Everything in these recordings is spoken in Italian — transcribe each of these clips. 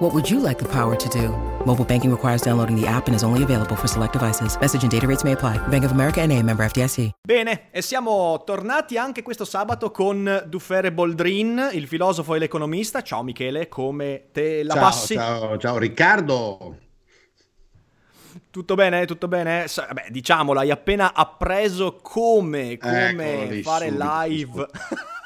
What would you like the power to do? Mobile banking requires downloading the app and is only available for select devices. Message and data rates may apply. Bank of America and a member FDIC. Bene, e siamo tornati anche questo sabato con Duffere Boldrin, il filosofo e l'economista. Ciao Michele, come te la ciao, passi? Ciao, ciao Riccardo. Tutto bene, tutto bene? Beh, diciamolo, hai appena appreso come, come fare live.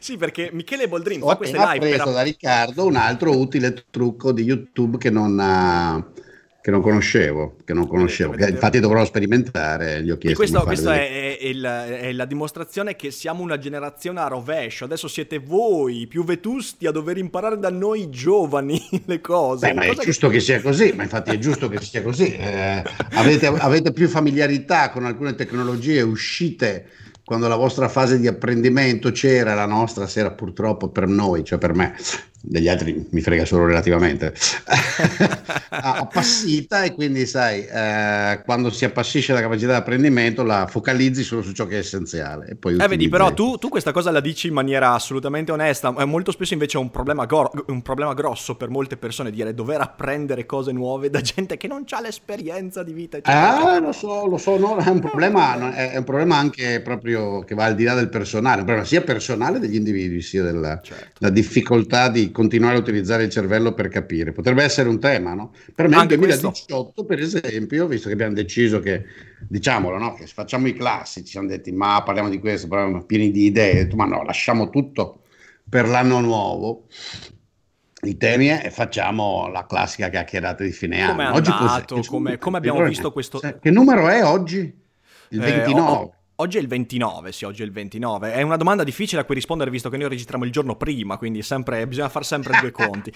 sì, perché Michele Boldrin Ho fa queste live. preso per... da Riccardo un altro utile trucco di YouTube che non, uh, che non conoscevo. Che non conoscevo. Vedete, vedete. Infatti dovrò sperimentare. Gli ho chiesto. questo, questo è, è, è, la dimostrazione che siamo una generazione a rovescio. Adesso siete voi, più vetusti, a dover imparare da noi giovani le cose. Beh, ma è giusto che... che... sia così. Ma infatti è giusto che sia così. Eh, avete, avete più familiarità con alcune tecnologie uscite quando la vostra fase di apprendimento c'era, la nostra sera purtroppo per noi, cioè per me, degli altri mi frega solo relativamente, appassita e quindi sai, eh, quando si appassisce la capacità di apprendimento la focalizzi solo su ciò che è essenziale. E poi eh vedi, però tu, tu, questa cosa la dici in maniera assolutamente onesta, molto spesso invece è un problema, go- un problema grosso per molte persone dire dover apprendere cose nuove da gente che non ha l'esperienza di vita. Eccetera. Ah, lo so, lo so, no, è, un problema, è un problema anche proprio che va al di là del personale, un problema sia personale degli individui, sia della certo. difficoltà di continuare a utilizzare il cervello per capire. Potrebbe essere un tema, no? Per me nel 2018, questo. per esempio, visto che abbiamo deciso che, diciamolo, no? che facciamo i classici, ci siamo detti ma parliamo di questo, parliamo pieni di idee, ma no, lasciamo tutto per l'anno nuovo i temi e facciamo la classica chiacchierata di fine come anno. Oggi andato, come, come abbiamo visto questo... Che numero è oggi? Il 29. Eh, ho, Oggi è il 29, sì, oggi è il 29. È una domanda difficile a cui rispondere visto che noi registriamo il giorno prima, quindi sempre, bisogna fare sempre due conti.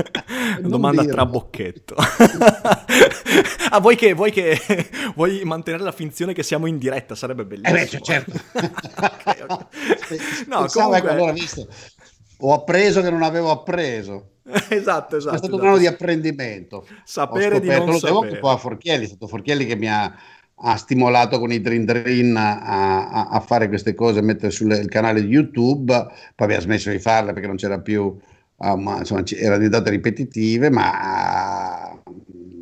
domanda dirlo. tra bocchetto. ah, vuoi che, vuoi che vuoi mantenere la finzione che siamo in diretta? Sarebbe bellissimo. Eh beh, certo. okay, okay. No, Pensavo, comunque... ecco, allora, visto, ho appreso che non avevo appreso. esatto, esatto. È stato esatto. un anno di apprendimento. Sapere di non lo sapere. devo un po' a Forchielli, è stato Forchielli che mi ha ha stimolato con i Dream Dream a, a, a, fare queste cose, a mettere sul canale di YouTube, poi abbiamo smesso di farle perché non c'era più, um, insomma, era diventate ripetitive, ma...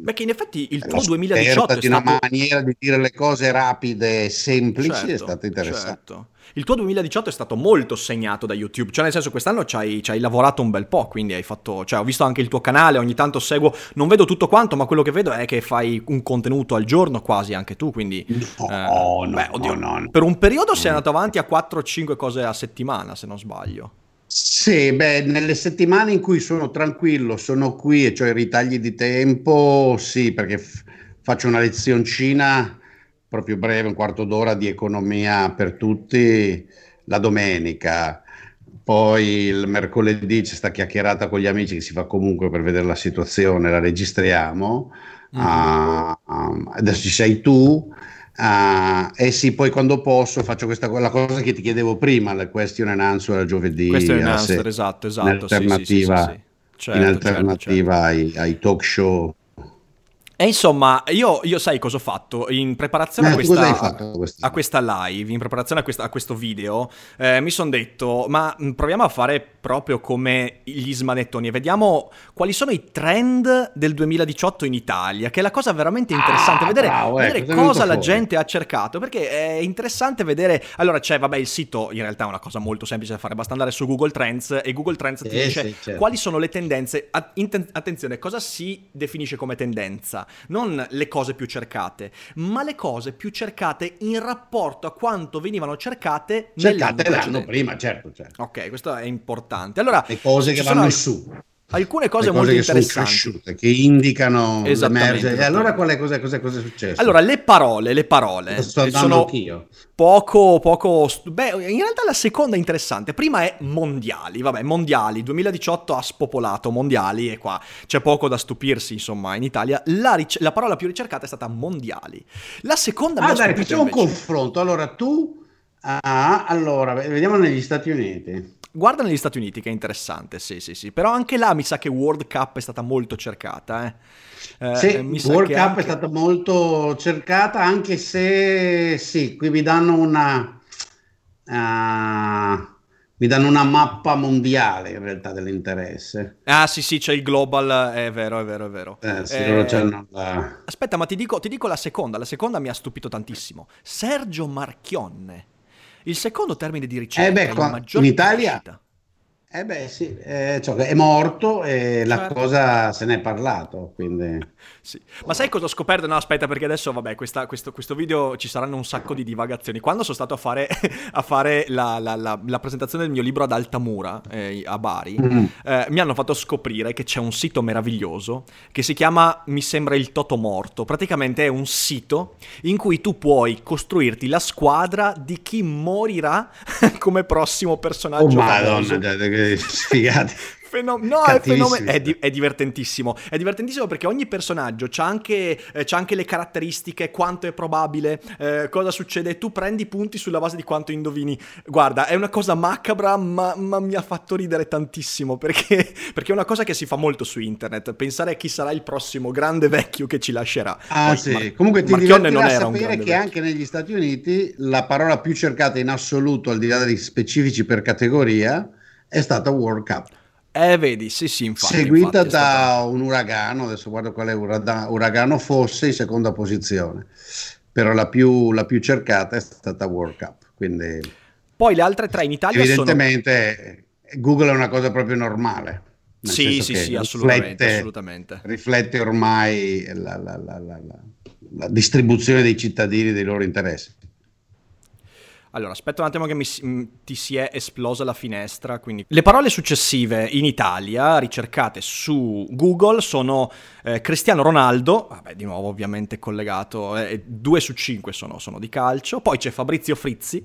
Perché in effetti il tuo 2018 è di stato... una maniera di dire le cose rapide e semplici certo, è stato interessante. Certo. Il tuo 2018 è stato molto segnato da YouTube, cioè nel senso quest'anno ci hai, ci hai, lavorato un bel po', quindi hai fatto, cioè ho visto anche il tuo canale, ogni tanto seguo, non vedo tutto quanto, ma quello che vedo è che fai un contenuto al giorno quasi anche tu, quindi... No, eh, no, beh, oddio, no, no, Per un periodo sei andato avanti a 4-5 cose a settimana, se non sbaglio. Sì, beh, nelle settimane in cui sono tranquillo, sono qui e ho i ritagli di tempo, sì, perché f- faccio una lezioncina proprio breve, un quarto d'ora di economia per tutti la domenica. Poi il mercoledì c'è sta chiacchierata con gli amici che si fa comunque per vedere la situazione, la registriamo. Mm-hmm. Uh, adesso ci sei tu. Uh, e sì, poi quando posso faccio questa la cosa che ti chiedevo prima, la question and answer giovedì. Question and answer, esatto, esatto. In alternativa, sì, sì, sì, certo, in alternativa certo, certo. Ai, ai talk show e insomma, io, io, sai cosa ho fatto? In preparazione eh, a, questa, a, questa, live, in preparazione a, questa, a questo video, eh, mi sono detto, ma proviamo a fare proprio come gli smanettoni e vediamo quali sono i trend del 2018 in Italia, che è la cosa veramente interessante, ah, vedere, bravo, vedere ecco, cosa la gente ha cercato, perché è interessante vedere, allora c'è, vabbè, il sito in realtà è una cosa molto semplice da fare, basta andare su Google Trends e Google Trends ti eh, dice sì, certo. quali sono le tendenze, attenzione, cosa si definisce come tendenza? non le cose più cercate, ma le cose più cercate in rapporto a quanto venivano cercate, cercate l'anno, l'anno prima, certo, certo. Ok, questo è importante. Allora, le cose che vanno su. alcune cose, cose molto che interessanti. Sono cresciute, che indicano l'emergenza. E allora qual è, cos'è, cos'è, cos'è successo? Allora, le parole, le parole. Sto sono anch'io. Poco, poco... Beh, in realtà la seconda è interessante. Prima è mondiali. Vabbè, mondiali. 2018 ha spopolato mondiali e qua c'è poco da stupirsi, insomma, in Italia. La, ric- la parola più ricercata è stata mondiali. La seconda... Ah, dai, facciamo un confronto. Allora, tu... Ah, allora, vediamo negli Stati Uniti. Guarda negli Stati Uniti che è interessante, sì, sì, sì. Però anche là mi sa che World Cup è stata molto cercata, eh. Eh, sì, World Cup anche... è stata molto cercata, anche se sì, qui mi danno una. Uh, mi danno una mappa mondiale in realtà dell'interesse. Ah, sì, sì, c'è il global, è vero, è vero, è vero. Eh, sì, eh, la... Aspetta, ma ti dico, ti dico la seconda. La seconda mi ha stupito tantissimo. Sergio Marchionne. Il secondo termine di ricerca eh beh, qua, in Italia, crescita. Eh beh sì, eh, cioè, è morto e la certo. cosa se ne è parlato, quindi... Sì. Ma sai cosa ho scoperto? No, aspetta, perché adesso, vabbè, questa, questo, questo, video ci saranno un sacco di divagazioni. Quando sono stato a fare, a fare la, la, la, la, presentazione del mio libro ad Altamura, eh, a Bari, mm. eh, mi hanno fatto scoprire che c'è un sito meraviglioso che si chiama, mi sembra, il Toto Morto. Praticamente è un sito in cui tu puoi costruirti la squadra di chi morirà come prossimo personaggio. Oh, madonna, sfigati. Fenom- no, è, fenom- è, di- è, divertentissimo. È divertentissimo perché ogni personaggio ha anche, eh, anche, le caratteristiche, quanto è probabile, eh, cosa succede. Tu prendi punti sulla base di quanto indovini. Guarda, è una cosa macabra, ma, ma mi ha fatto ridere tantissimo perché, perché, è una cosa che si fa molto su internet. Pensare a chi sarà il prossimo grande vecchio che ci lascerà. Ah, Poi, sì. Mar- Comunque ti Marchionne non era sapere che vecchio. anche negli Stati Uniti la parola più cercata in assoluto, al di là degli specifici per categoria, è stata World Cup. Eh, vedi, sì, sì, infatti. Seguita infatti, da stata... un uragano, adesso guardo quale uragano fosse in seconda posizione, però la più, la più cercata è stata World Cup. Quindi... Poi le altre tre in Italia Evidentemente sono... Google è una cosa proprio normale. Sì, sì, sì, assolutamente, riflette, assolutamente. Riflette ormai la, la, la, la distribuzione dei cittadini dei loro interessi. Allora, aspetta un attimo che mi, mm, ti si è esplosa la finestra. Quindi. Le parole successive in Italia, ricercate su Google, sono eh, Cristiano Ronaldo, vabbè, di nuovo ovviamente collegato, eh, due su cinque sono, sono di calcio, poi c'è Fabrizio Frizzi,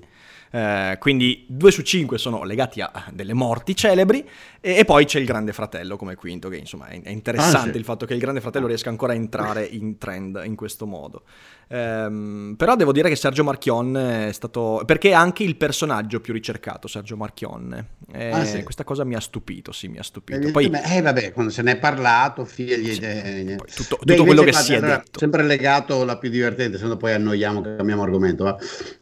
eh, quindi due su cinque sono legati a delle morti celebri e, e, poi c'è il Grande Fratello come quinto, che insomma è, è interessante ah, sì. il fatto che il Grande Fratello riesca ancora a entrare in trend in questo modo. Um, però devo dire che Sergio Marchionne è stato... perché è anche il personaggio più ricercato, Sergio Marchionne. E ah, sì. Questa cosa mi ha stupito, sì, mi ha stupito. Poi, eh vabbè, quando se ne è parlato, figli... Sì, eh, tutto, tutto quello che si è detto. Sempre legato la più divertente, se no poi annoiamo, cambiamo argomento. Ma...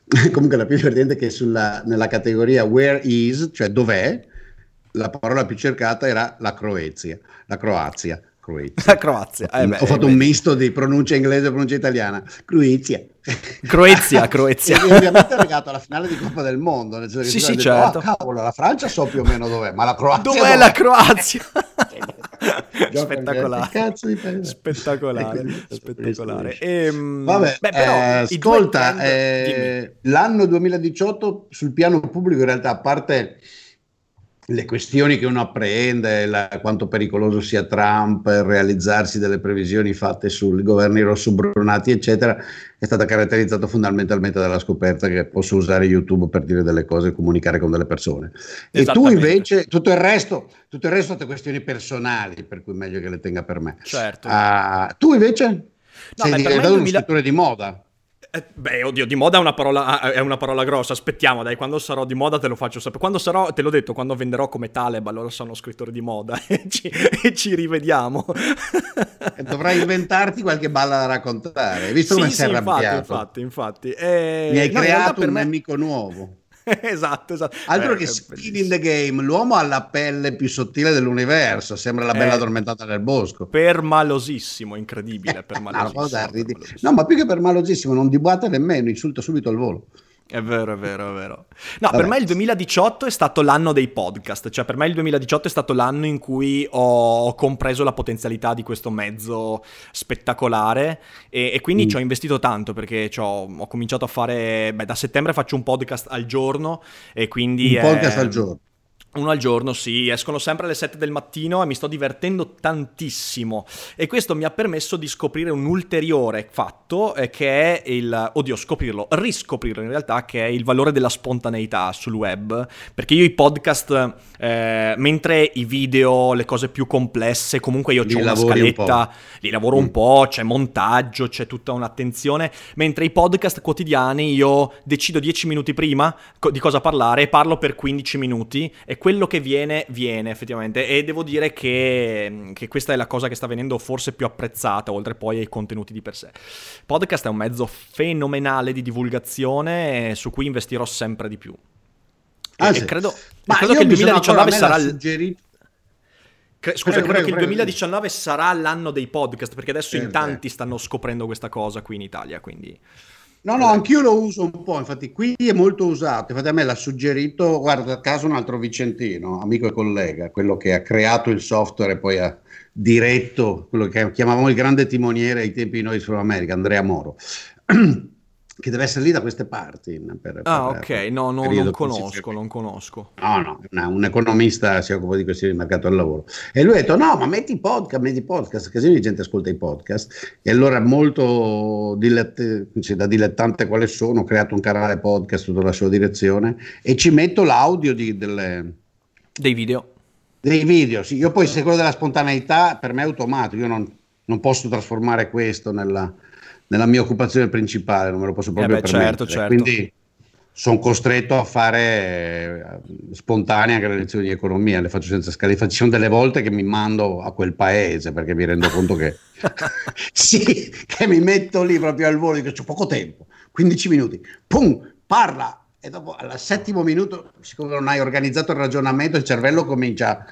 Comunque la più divertente è che sulla, nella categoria where is, cioè dov'è, la parola più cercata era la Croazia. La Croazia. Croazia. Croazia. Eh beh, Ho fatto eh un misto di pronuncia inglese e pronuncia italiana. Croazia. Croazia, Croazia. e ovviamente è legato alla finale di Coppa del Mondo. Nel sì, sì, detto, certo. Oh, cavolo, la Francia so più o meno dov'è, ma la Croazia dov'è? dov'è? la Croazia? spettacolare. Cazzo di spettacolare. spettacolare. E, ehm, Vabbè, beh, però, eh, ascolta, eh, l'anno 2018 sul piano pubblico in realtà, a parte le questioni che uno apprende, la, quanto pericoloso sia Trump, realizzarsi delle previsioni fatte sui governi rossobrunati, eccetera, è stata caratterizzata fondamentalmente dalla scoperta che posso usare YouTube per dire delle cose e comunicare con delle persone. E tu invece, tutto il resto, tutto il resto sono questioni personali, per cui è meglio che le tenga per me. Certo. Uh, tu invece no, sei diventato un 2000... scrittore di moda. Eh, beh, oddio, di moda è una, parola, ah, è una, parola, grossa. Aspettiamo, dai, quando sarò di moda te lo faccio sapere. Quando sarò, te l'ho detto, quando venderò come Taleb, allora sono scrittore di moda e ci, e ci rivediamo. Dovrai inventarti qualche balla da raccontare. Visto sì, come sì, sei arrabbiato. Infatti, infatti, infatti. E... Mi hai no, creato un me... nemico nuovo. esatto, esatto. Altro eh, che skin in the game, l'uomo ha la pelle più sottile dell'universo, sembra la bella eh, addormentata nel bosco. Permalosissimo, incredibile, permalosissimo, no, ma più che permalosissimo, non dibuata nemmeno, insulta subito al volo. È vero, è vero, è vero. No, Vabbè. per me il 2018 è stato l'anno dei podcast, cioè per me il 2018 è stato l'anno in cui ho compreso la potenzialità di questo mezzo spettacolare e, e quindi mm. ci ho investito tanto perché ho cominciato a fare, beh da settembre faccio un podcast al giorno e quindi... Un podcast al giorno? Uno al giorno, sì, escono sempre alle 7 del mattino e mi sto divertendo tantissimo. E questo mi ha permesso di scoprire un ulteriore fatto eh, che è il. Oddio, scoprirlo, riscoprirlo in realtà, che è il valore della spontaneità sul web. Perché io i podcast, eh, mentre i video, le cose più complesse, comunque io ho una scaletta, un li lavoro mm. un po', c'è montaggio, c'è tutta un'attenzione. Mentre i podcast quotidiani io decido 10 minuti prima co- di cosa parlare e parlo per 15 minuti. E quello che viene, viene effettivamente. E devo dire che, che, questa è la cosa che sta venendo forse più apprezzata, oltre poi ai contenuti di per sé. Podcast è un mezzo fenomenale di divulgazione su cui investirò sempre di più. Ah, e, sì. credo, credo che il 2019 sarà. Suggerito... Scusa, prego, credo prego, che il 2019 prego. sarà l'anno dei podcast, perché adesso in tanti stanno scoprendo questa cosa qui in Italia, quindi... No, no, anch'io lo uso un po', infatti qui è molto usato, infatti a me l'ha suggerito, guarda, a caso un altro Vicentino, amico e collega, quello che ha creato il software e poi ha diretto quello che chiamavamo il grande timoniere ai tempi di noi su America, Andrea Moro. che deve essere lì da queste parti. Per, ah, per, ok, no, no non conosco, non conosco. No, no, no, un economista si occupa di questioni di mercato del lavoro. E lui ha detto, no, ma metti podcast, metti podcast, casino di gente ascolta i podcast. E allora molto dilett- da dilettante quale sono, ho creato un canale podcast sotto la sua direzione e ci metto l'audio di, delle... dei video. Dei video, sì. Io poi se quello della spontaneità per me è automatico, io non, non posso trasformare questo nella nella mia occupazione principale, non me lo posso proprio eh beh, certo, certo. Quindi sono costretto a fare eh, spontanea anche le lezioni di economia, le faccio senza scale, ci sono delle volte che mi mando a quel paese perché mi rendo conto che sì, che mi metto lì proprio al volo, che ho poco tempo, 15 minuti, pum, parla e dopo al settimo minuto, siccome non hai organizzato il ragionamento, il cervello comincia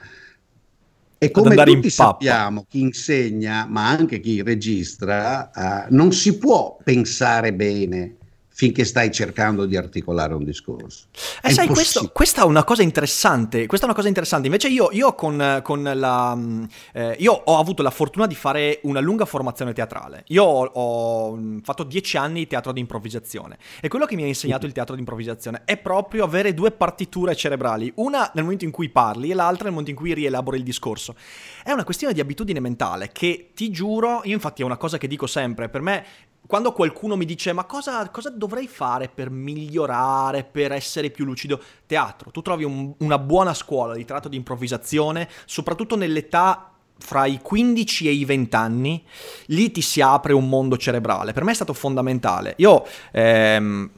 e come tutti sappiamo, chi insegna, ma anche chi registra, uh, non si può pensare bene finché stai cercando di articolare un discorso. Eh, sai, questo, questa è una cosa interessante. Questa è una cosa interessante. Invece, io, io con, con la. Eh, io ho avuto la fortuna di fare una lunga formazione teatrale. Io ho, ho mm, fatto dieci anni di teatro di improvvisazione. E quello che mi ha insegnato il teatro di improvvisazione è proprio avere due partiture cerebrali. Una nel momento in cui parli e l'altra nel momento in cui rielabori il discorso. È una questione di abitudine mentale che ti giuro, io infatti è una cosa che dico sempre, per me quando qualcuno mi dice ma cosa, cosa, dovrei fare per migliorare, per essere più lucido, teatro, tu trovi un, una buona scuola di teatro di improvvisazione, soprattutto nell'età fra i 15 e i 20 anni, lì ti si apre un mondo cerebrale. Per me è stato fondamentale. Io... Ehm,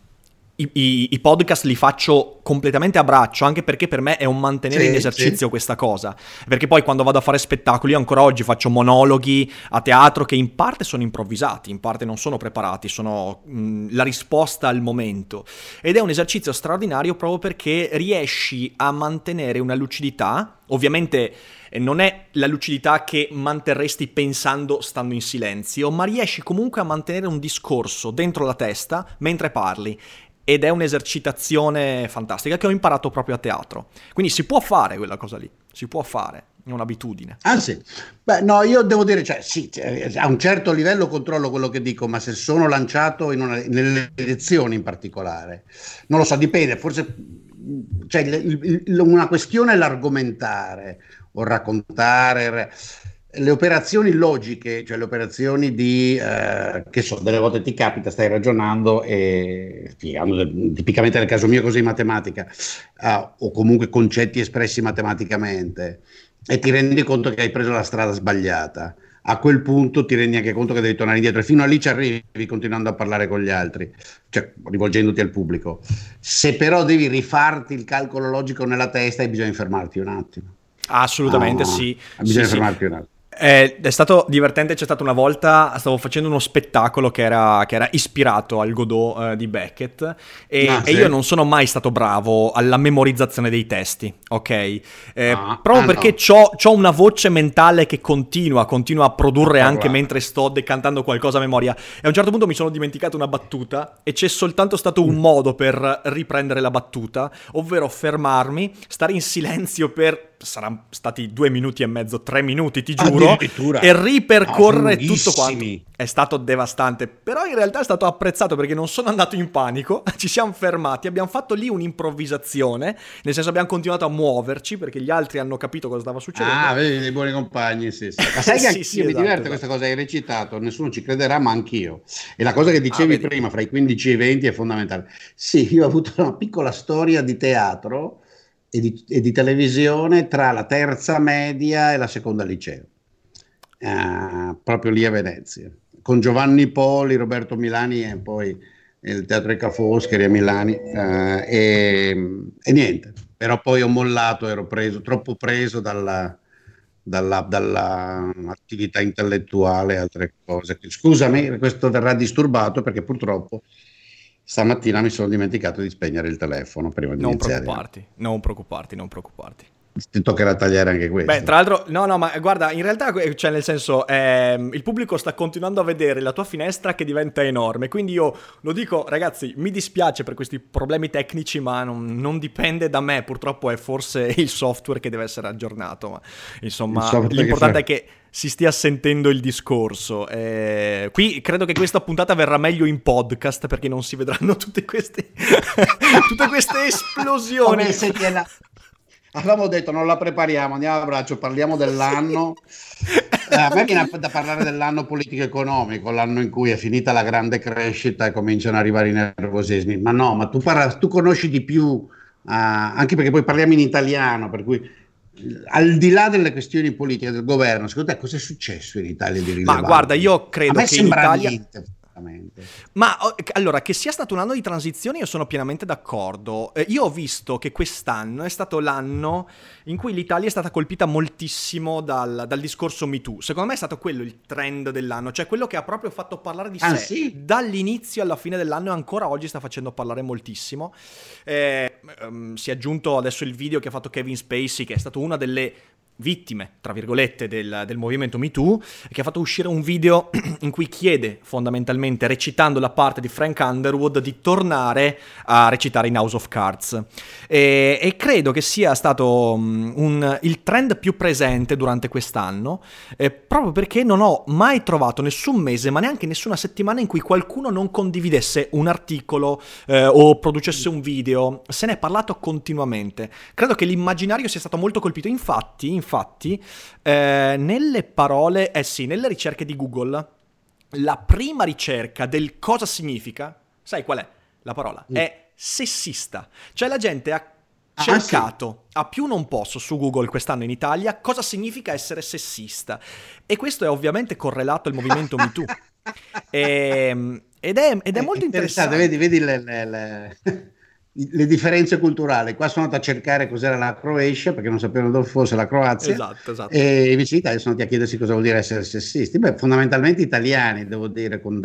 i, i, i, podcast li faccio completamente a braccio, anche perché per me è un mantenere sì, in esercizio sì. questa cosa. Perché poi quando vado a fare spettacoli, io ancora oggi faccio monologhi a teatro che in parte sono improvvisati, in parte non sono preparati, sono mh, la risposta al momento. Ed è un esercizio straordinario proprio perché riesci a mantenere una lucidità, ovviamente eh, non è la lucidità che manterresti pensando stando in silenzio, ma riesci comunque a mantenere un discorso dentro la testa mentre parli ed è un'esercitazione fantastica che ho imparato proprio a teatro. Quindi si può fare quella cosa lì, si può fare, è un'abitudine. Anzi, beh, no, io devo dire, cioè, sì, cioè, a un certo livello controllo quello che dico, ma se sono lanciato una, nelle elezioni in particolare, non lo so, dipende, forse cioè, il, il, una questione è l'argomentare o raccontare le operazioni logiche, cioè le operazioni di, eh, che so, delle volte ti capita, stai ragionando e spiegando, tipicamente nel caso mio così in matematica, eh, o comunque concetti espressi matematicamente, e ti rendi conto che hai preso la strada sbagliata. A quel punto ti rendi anche conto che devi tornare indietro e fino a lì ci arrivi continuando a parlare con gli altri, cioè rivolgendoti al pubblico. Se però devi rifarti il calcolo logico nella testa, hai bisogno di fermarti un attimo. Assolutamente ah, sì. Bisogna sì, fermarti sì. un attimo. Eh, è stato divertente, c'è stata una volta, stavo facendo uno spettacolo che era, che era ispirato al Godot eh, di Beckett e, ah, sì? e, io non sono mai stato bravo alla memorizzazione dei testi, ok? Eh, ah, proprio ah, perché no. ho una voce mentale che continua, continua a produrre anche right. mentre sto decantando qualcosa a memoria e a un certo punto mi sono dimenticato una battuta e c'è soltanto stato un mm. modo per riprendere la battuta, ovvero fermarmi, stare in silenzio per saranno stati due minuti e mezzo, tre minuti, ti giuro, e ripercorrere no, tutto quanto. È stato devastante, però in realtà è stato apprezzato perché non sono andato in panico, ci siamo fermati, abbiamo fatto lì un'improvvisazione, nel senso abbiamo continuato a muoverci perché gli altri hanno capito cosa stava succedendo. Ah, vedi, dei buoni compagni, sì, sì. Ma sai che sì, sì, mi esatto, diverte esatto. questa cosa, hai recitato, nessuno ci crederà, ma anch'io. E la cosa che dicevi ah, prima, fra i 15 e i 20 è fondamentale. Sì, io ho avuto una piccola storia di teatro e di, e di televisione tra la terza media e la seconda liceo, uh, proprio lì a Venezia, con Giovanni Poli, Roberto Milani e poi il Teatro I Foscheri a Milani uh, e, e, niente, però poi ho mollato, ero preso, troppo preso dalla, dalla, dalla attività intellettuale e altre cose. Scusami, questo verrà disturbato perché purtroppo Stamattina mi sono dimenticato di spegnere il telefono prima di non iniziare. Preoccuparti, non preoccuparti, non preoccuparti. Ti toccherà tagliare anche questo. Beh, tra l'altro, no, no, ma guarda, in realtà, cioè, nel senso, ehm, il pubblico sta continuando a vedere la tua finestra che diventa enorme. Quindi io lo dico, ragazzi, mi dispiace per questi problemi tecnici, ma non, non non da me. Purtroppo è forse il software che deve essere aggiornato. Ma insomma, l'importante che è che si stia sentendo il discorso. Eh, qui credo che questa puntata verrà meglio in podcast perché non si vedranno tutte queste, tutte queste esplosioni. Come se gliela... Avevamo detto non la prepariamo, andiamo a braccio, parliamo dell'anno. Eh, a me viene da parlare dell'anno politico-economico, l'anno in cui è finita la grande crescita e cominciano ad arrivare i nervosismi. Ma no, ma tu, parla, tu conosci di più, uh, anche perché poi parliamo in italiano, per cui al di là delle questioni politiche del governo, secondo te cosa è successo in Italia di rilevante? Ma guarda, io credo che in Italia... Niente. Ma allora, che sia stato un anno di transizione, io sono pienamente d'accordo. Eh, io ho visto che quest'anno è stato l'anno in cui l'Italia è stata colpita moltissimo dal, dal discorso MeToo. Secondo me è stato quello il trend dell'anno, cioè quello che ha proprio fatto parlare di ah, sé sì? dall'inizio alla fine dell'anno e ancora oggi sta facendo parlare moltissimo. Eh, um, si è aggiunto adesso il video che ha fatto Kevin Spacey, che è stato una delle vittime, tra virgolette, del, del movimento MeToo, che ha fatto uscire un video in cui chiede fondamentalmente, recitando la parte di Frank Underwood, di tornare a recitare in House of Cards. E, e credo che sia stato um, un, il trend più presente durante quest'anno, eh, proprio perché non ho mai trovato nessun mese, ma neanche nessuna settimana in cui qualcuno non condividesse un articolo eh, o producesse un video. Se ne è parlato continuamente. Credo che l'immaginario sia stato molto colpito. Infatti, infatti, eh, nelle parole, eh sì, nelle ricerche di Google, la prima ricerca del cosa significa, sai qual è la parola? Mm. È sessista. Cioè la gente ha cercato ah, sì. a più non posso su Google quest'anno in Italia cosa significa essere sessista. E questo è ovviamente correlato al movimento MeToo. E, ehm, ed, è, ed, è, molto interessante. interessante. Vedi, vedi le, le, le le differenze culturali. Qua sono andato a cercare cos'era la Croatia perché non sapevano dove fosse la Croazia. Esatto, esatto. E invece in Italia sono andati a chiedersi cosa vuol dire essere sessisti. Beh, fondamentalmente italiani, devo dire, con,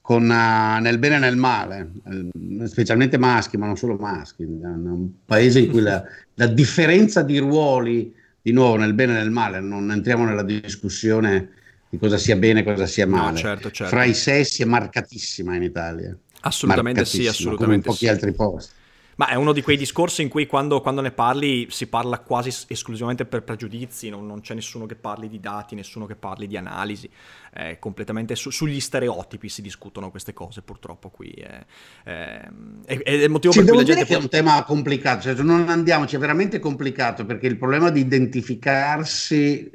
con uh, nel bene e nel male, eh, specialmente maschi, ma non solo maschi. Un paese in cui la, la differenza di ruoli, di nuovo, nel bene e nel male, non entriamo nella discussione di cosa sia bene e cosa sia male. No, certo, certo. Fra i sessi è marcatissima in Italia. Assolutamente sì, assolutamente come in pochi sì. altri posti. Ma è uno di quei discorsi in cui quando, quando ne parli si parla quasi esclusivamente per pregiudizi, non, non, c'è nessuno che parli di dati, nessuno che parli di analisi, è completamente su, sugli stereotipi si discutono queste cose purtroppo qui. È, è, è il motivo sì, per cui la gente... Che è un tema complicato, cioè non andiamoci, è veramente complicato perché il problema di identificarsi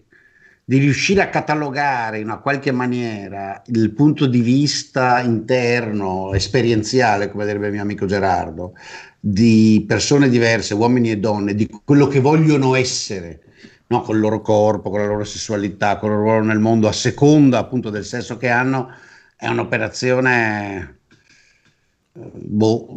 di riuscire a catalogare in una qualche maniera il punto di vista interno, esperienziale, come direbbe mio amico Gerardo, di persone diverse, uomini e donne, di quello che vogliono essere, no? con il loro corpo, con la loro sessualità, con il loro ruolo nel mondo, a seconda appunto del sesso che hanno, è un'operazione eh, boh,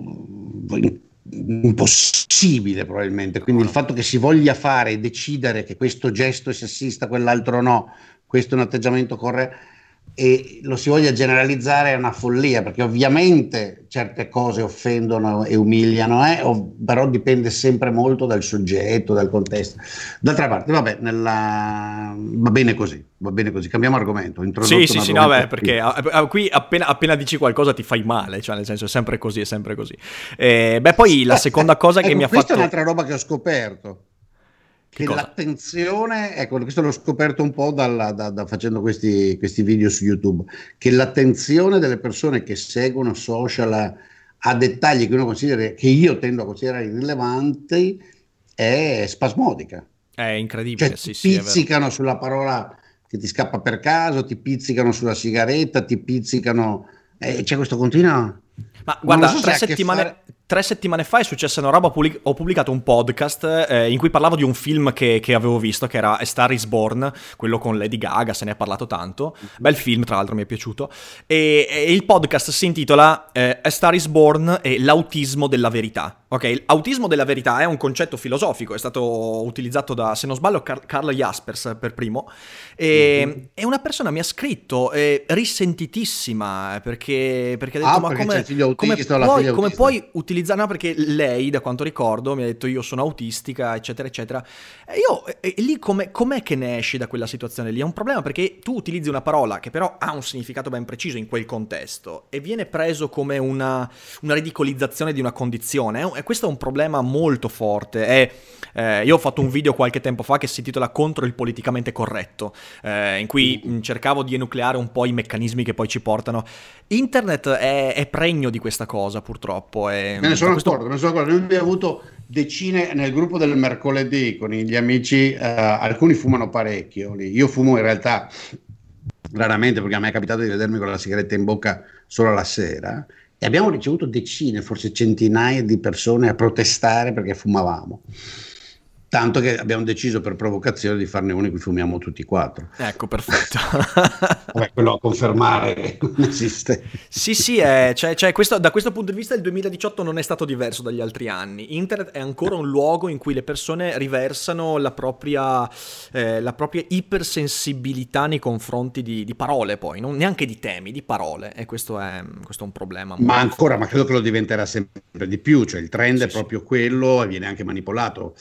impossibile probabilmente, quindi il fatto che si voglia fare e decidere che questo gesto è sessista, quell'altro no, questo è un atteggiamento corretto e lo si voglia generalizzare è una follia perché ovviamente certe cose offendono e umiliano, eh, ov- però dipende sempre molto dal soggetto, dal contesto. D'altra parte, vabbè, nella... va bene così, va bene così. Cambiamo argomento. Sì, sì, sì, no, beh, perché a, a, qui appena, appena, dici qualcosa ti fai male, cioè nel senso è sempre così, è sempre così. Eh, beh, poi la seconda cosa che ecco, mi ha fatto... Questa è un'altra roba che ho scoperto che l'attenzione, ecco, questo l'ho scoperto un po' dalla, da, da facendo questi, questi, video su YouTube, che l'attenzione delle persone che seguono social a, dettagli che uno considera, che io tendo a considerare irrilevanti, è spasmodica. È incredibile, cioè, sì, sì, pizzicano sulla parola che ti scappa per caso, ti pizzicano sulla sigaretta, ti pizzicano... Eh, c'è questo continuo... Ma guarda, so tre settimane... Fare Tre settimane fa è successa una roba, ho pubblicato un podcast eh, in cui parlavo di un film che, che, avevo visto, che era A Star is Born, quello con Lady Gaga, se ne è parlato tanto, bel film tra l'altro mi è piaciuto, e, e il podcast si intitola eh, A Star is Born e l'autismo della verità. Ok, l'autismo della verità è un concetto filosofico, è stato utilizzato da, se non sbaglio, Car- Carl Jaspers per primo, e, mm-hmm. e, una persona mi ha scritto, eh, risentitissima, perché, perché ha detto, ah, ma come, come, puoi, come puoi utilizzare utilizzare, no perché lei, da quanto ricordo, mi ha detto io sono autistica, eccetera, eccetera. E io, e, e lì com'è, com'è, che ne esci da quella situazione lì? È un problema perché tu utilizzi una parola che però ha un significato ben preciso in quel contesto e viene preso come una, una ridicolizzazione di una condizione. E questo è un problema molto forte. È, eh, io ho fatto un video qualche tempo fa che si intitola Contro il politicamente corretto, eh, in cui cercavo di enucleare un po' i meccanismi che poi ci portano. Internet è, è pregno di questa cosa, purtroppo. È, Me ne sono questo... accorto, me ne sono accorto. Noi abbiamo avuto decine nel gruppo del mercoledì con gli amici, eh, alcuni fumano parecchio lì. Io fumo in realtà raramente perché a me è capitato di vedermi con la sigaretta in bocca solo la sera e abbiamo ricevuto decine, forse centinaia di persone a protestare perché fumavamo. Tanto che abbiamo deciso per provocazione di farne uno in cui fumiamo tutti e quattro. Ecco, perfetto. Vabbè, quello a confermare che non esiste. Sì, sì, è, cioè, cioè questo, da questo punto di vista il 2018 non è stato diverso dagli altri anni. Internet è ancora un luogo in cui le persone riversano la propria, eh, la propria ipersensibilità nei confronti di, di, parole, poi, non neanche di temi, di parole. E questo è, questo è un problema. Ma ancora, ma credo che lo diventerà sempre di più. Cioè il trend sì, è proprio sì. quello e viene anche manipolato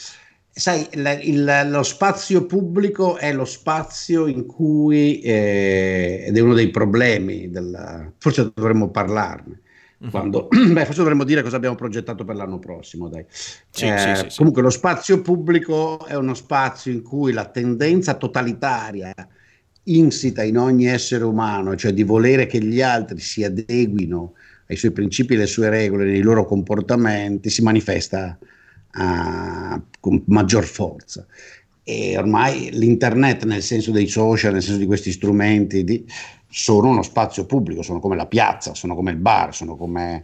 sai, la, il, lo spazio pubblico è lo spazio in cui, eh, ed è uno dei problemi, della, forse dovremmo parlarne. Uh-huh. Quando, beh, forse dovremmo dire cosa abbiamo progettato per l'anno prossimo. Dai. Sì, eh, sì, sì, comunque, lo spazio pubblico è uno spazio in cui la tendenza totalitaria insita in ogni essere umano, cioè di volere che gli altri si adeguino ai suoi principi e alle sue regole nei loro comportamenti, si manifesta a, con maggior forza. E ormai l'internet, nel senso dei social, nel senso di questi strumenti, di, sono uno spazio pubblico, sono come la piazza, sono come il bar, sono come...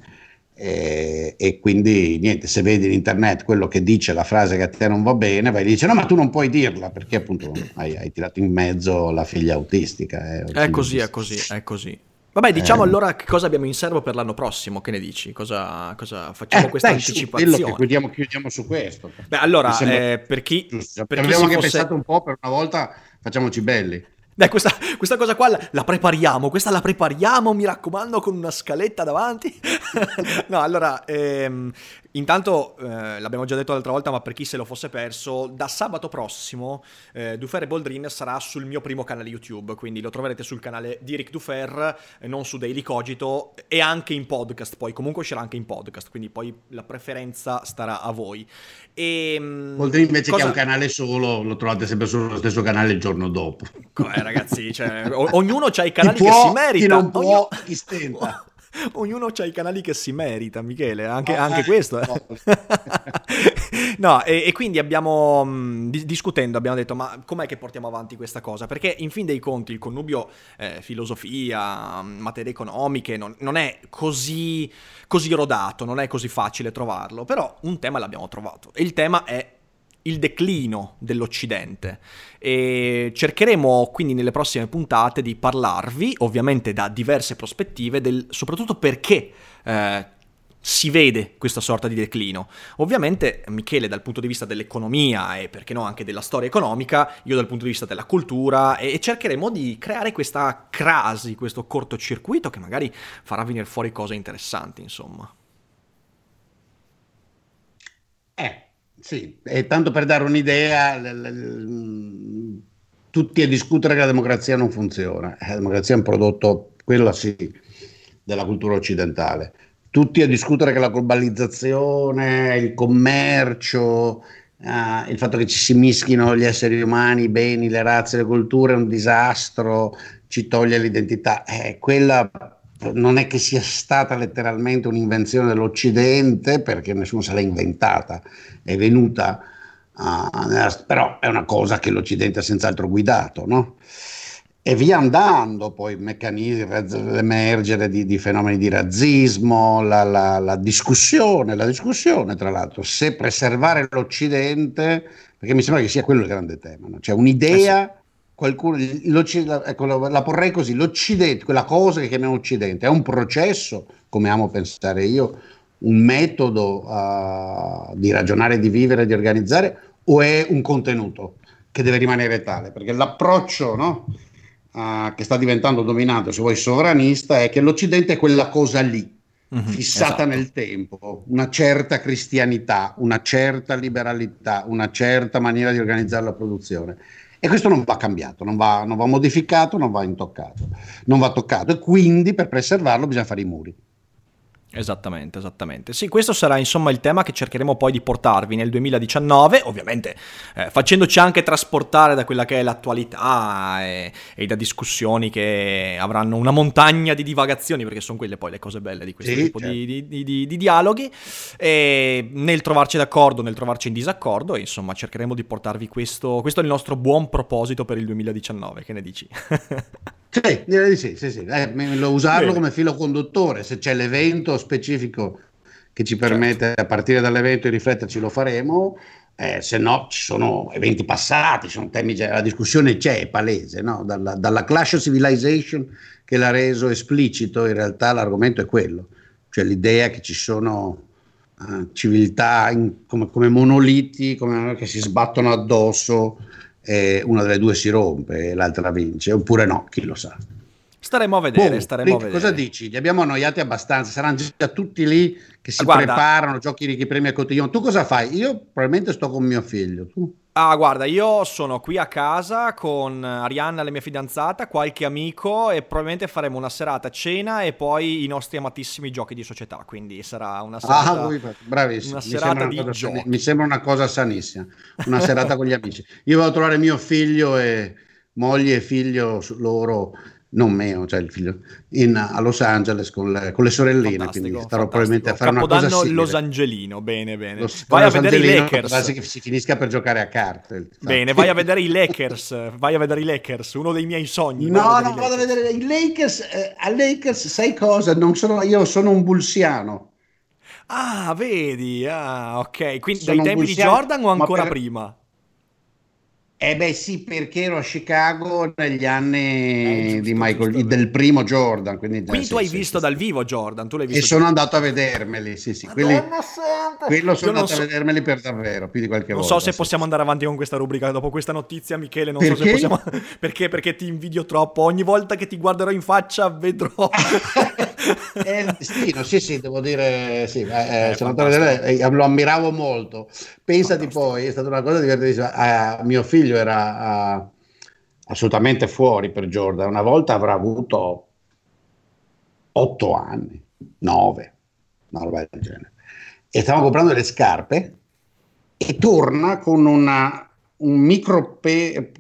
Eh, e quindi niente, se vedi in internet quello che dice la frase che a te non va bene, vai e dici no ma tu non puoi dirla perché appunto hai, hai tirato in mezzo la figlia autistica. Eh, è così, è così, è così. Vabbè, diciamo eh. allora che cosa abbiamo in serbo per l'anno prossimo, che ne dici? Cosa, cosa facciamo eh, questa dai, anticipazione? Su, chiudiamo, chiudiamo, su questo. Beh, allora, eh, per chi... Per abbiamo anche fosse... pensato un po', per una volta facciamoci belli. Dai, questa, questa, cosa qua la, la, prepariamo, questa la prepariamo, mi raccomando, con una scaletta davanti. no, allora, ehm, Intanto, eh, l'abbiamo già detto l'altra volta, ma per chi se lo fosse perso, da sabato prossimo eh, Dufer e Boldrin sarà sul mio primo canale YouTube, quindi lo troverete sul canale di Rick Dufer, eh, non su Daily Cogito, e anche in podcast, poi comunque uscirà anche in podcast, quindi poi la preferenza starà a voi. E, ehm, Boldrin invece cosa... che ha un canale solo, lo trovate sempre sullo stesso canale il giorno dopo. Eh, ragazzi, cioè, o- ognuno ha i canali chi che si merita. Chi non può, ognuno... chi stenta. Ognuno ha i canali che si merita, Michele, anche, oh, anche eh, questo. Eh. no, e, e, quindi abbiamo, mh, discutendo, abbiamo detto, ma com'è che portiamo avanti questa cosa? Perché in fin dei conti il connubio eh, filosofia, materie economiche, non, non è così, così rodato, non è così facile trovarlo, però un tema l'abbiamo trovato. E il tema è il declino dell'Occidente e cercheremo quindi nelle prossime puntate di parlarvi, ovviamente da diverse prospettive, del, soprattutto perché eh, si vede questa sorta di declino. Ovviamente Michele dal punto di vista dell'economia e perché no anche della storia economica, io dal punto di vista della cultura e, cercheremo di creare questa crasi, questo cortocircuito che magari farà venire fuori cose interessanti, insomma. Eh, sì, e tanto per dare un'idea, l- l- tutti a discutere che la democrazia non funziona. La democrazia è un prodotto, quello sì, della cultura occidentale. Tutti a discutere che la globalizzazione, il commercio, uh, il fatto che ci si mischino gli esseri umani, i beni, le razze, le culture è un disastro, ci toglie l'identità. Eh, quella non è che sia stata letteralmente un'invenzione dell'Occidente, perché nessuno se l'ha inventata, è venuta, uh, però è una cosa che l'Occidente ha senz'altro guidato, no? E via andando poi meccanismi, l'emergere di, di, fenomeni di razzismo, la, la, la, discussione, la discussione tra l'altro, se preservare l'Occidente, perché mi sembra che sia quello il grande tema, no? cioè un'idea... Qualcuno, ecco, la porrei così, l'Occidente, quella cosa che chiamiamo Occidente, è un processo, come amo pensare io, un metodo uh, di ragionare, di vivere, di organizzare, o è un contenuto che deve rimanere tale? Perché l'approccio no, uh, che sta diventando dominante, se vuoi, sovranista, è che l'Occidente è quella cosa lì, mm-hmm, fissata esatto. nel tempo, una certa cristianità, una certa liberalità, una certa maniera di organizzare la produzione e questo non va cambiato, non va, non va modificato, non va intoccato, non va toccato e quindi per preservarlo bisogna fare i muri. Esattamente, esattamente. Sì, questo sarà insomma il tema che cercheremo poi di portarvi nel 2019, ovviamente eh, facendoci anche trasportare da quella che è l'attualità e, e, da discussioni che avranno una montagna di divagazioni, perché sono quelle poi le cose belle di questo sì, tipo certo. di, di, di, di, dialoghi, e nel trovarci d'accordo, nel trovarci in disaccordo, e, insomma cercheremo di portarvi questo, questo è il nostro buon proposito per il 2019, che ne dici? Sì, direi di sì, sì, sì. Eh, usarlo Bene. come filo conduttore, se c'è l'evento specifico che ci permette certo. a partire dall'evento di rifletterci lo faremo, eh, se no ci sono eventi passati, sono temi, la discussione c'è, è palese, no? dalla, dalla Clash of Civilization che l'ha reso esplicito, in realtà l'argomento è quello, cioè l'idea che ci sono uh, civiltà in, come, come, monoliti come, che si sbattono addosso e una delle due si rompe e l'altra vince, oppure no, chi lo sa. Staremo a vedere, boh, staremo Rick, a vedere. Cosa dici? Li abbiamo annoiati abbastanza, saranno già tutti lì che si Guarda, preparano, giochi di premi a cotillon. Tu cosa fai? Io probabilmente sto con mio figlio, tu? Ah, guarda, io sono qui a casa con Arianna, la mia fidanzata, qualche amico e probabilmente faremo una serata cena e poi i nostri amatissimi giochi di società. Quindi sarà una ah, serata. Ah, voi, bravissimo. Una serata mi, sembra una mi sembra una cosa sanissima. Una serata con gli amici. Io vado a trovare mio figlio e moglie e figlio loro non meo, cioè il figlio, in, a Los Angeles con le, con le sorelline, fantastico, quindi starò probabilmente a fare Capodanno una cosa simile. Los Angelino, bene bene. Lo, vai a vedere i Lakers. che si finisca per giocare a carte. Bene, vai a vedere i Lakers, vai a vedere i Lakers, uno dei miei sogni. No, non vado a vedere i Lakers, eh, a Lakers sai cosa, non sono, io sono un bulsiano. Ah, vedi, ah, ok, quindi sono dai tempi di Jordan o ancora per... prima? Eh beh sì, perché ero a Chicago negli anni eh, giusto, Michael, giusto, del primo Jordan. Quindi, quindi sì, tu hai sì, visto sì, dal vivo Jordan, tu l'hai visto. E sono andato a vedermeli, sì sì. Quelli, quello sono andato so, a vedermeli per davvero, più di qualche non volta. Non so se possiamo andare avanti con questa rubrica dopo questa notizia, Michele, non perché? so se possiamo... perché? Perché ti invidio troppo, ogni volta che ti guarderò in faccia vedrò... eh, sì, no, sì, sì, devo dire, sì, eh, eh, eh, lo ammiravo molto. Pensati poi, è stata una cosa divertentissima, uh, mio figlio era... Uh, assolutamente fuori per Jordan. Una volta avrà avuto otto anni, nove, una roba del genere. E stavamo comprando le scarpe e torna con una, un micro pe,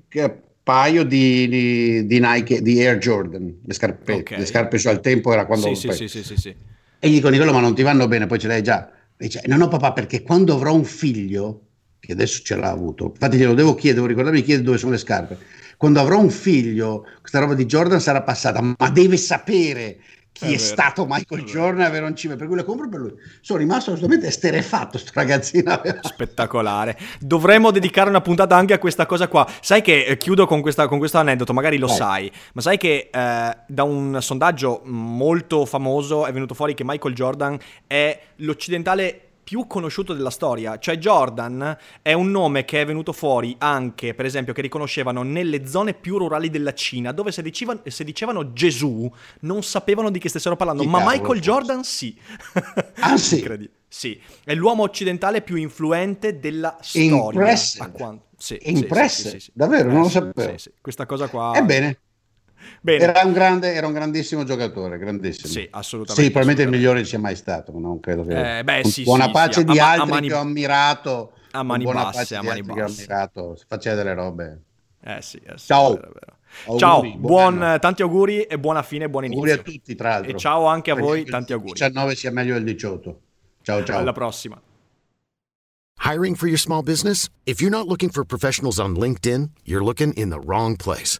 paio di, di, di, Nike, di Air Jordan, le scarpe, okay. le scarpe al tempo era quando... Sì, sì, sì, sì, sì, E gli dico, Nicolo, ma non ti vanno bene, poi ce l'hai già. E dice, no, no papà, perché quando avrò un figlio, che adesso ce l'ha avuto, infatti glielo devo chiedere, devo ricordarmi chiedere dove sono le scarpe, quando avrò un figlio, questa roba di Jordan sarà passata, ma deve sapere chi è, è stato Michael Jordan e avere un cime, per cui compro per lui. Sono rimasto assolutamente esterefatto sto ragazzino. Spettacolare. Dovremmo dedicare una puntata anche a questa cosa qua. Sai che, eh, chiudo con, questa, con, questo aneddoto, magari lo Vai. sai, ma sai che eh, da un sondaggio molto famoso è venuto fuori che Michael Jordan è l'occidentale più conosciuto della storia. Cioè Jordan è un nome che è venuto fuori anche, per esempio, che riconoscevano nelle zone più rurali della Cina, dove se dicevano, se dicevano Gesù non sapevano di che stessero parlando, Chi ma cavolo, Michael forse. Jordan sì. Ah sì? Sì, è l'uomo occidentale più influente della storia. Impressive. Quanto... Sì, Impressive. Sì, sì, Davvero, non lo sapevo. Questa cosa qua... Ebbene. Bene. Era, un grande, era un grandissimo giocatore, grandissimo. Sì, assolutamente. Sì, probabilmente assolutamente. il migliore sia mai stato, non credo che... Eh, beh, sì, buona sì, pace sì, di a, altri a mani... che ho ammirato a mani basse, a mani basse. Ammirato, faceva delle robe. Eh sì, eh sì Ciao. Vero, vero. Auguri, ciao, buon, tanti auguri e buona fine, buon inizio. Auguri a tutti, tra l'altro. E ciao anche a voi, tanti auguri. Il 19 sia meglio del 18. Ciao, ciao. Alla prossima. Hiring for your small business? If you're not looking for professionals on LinkedIn, you're looking in the wrong place.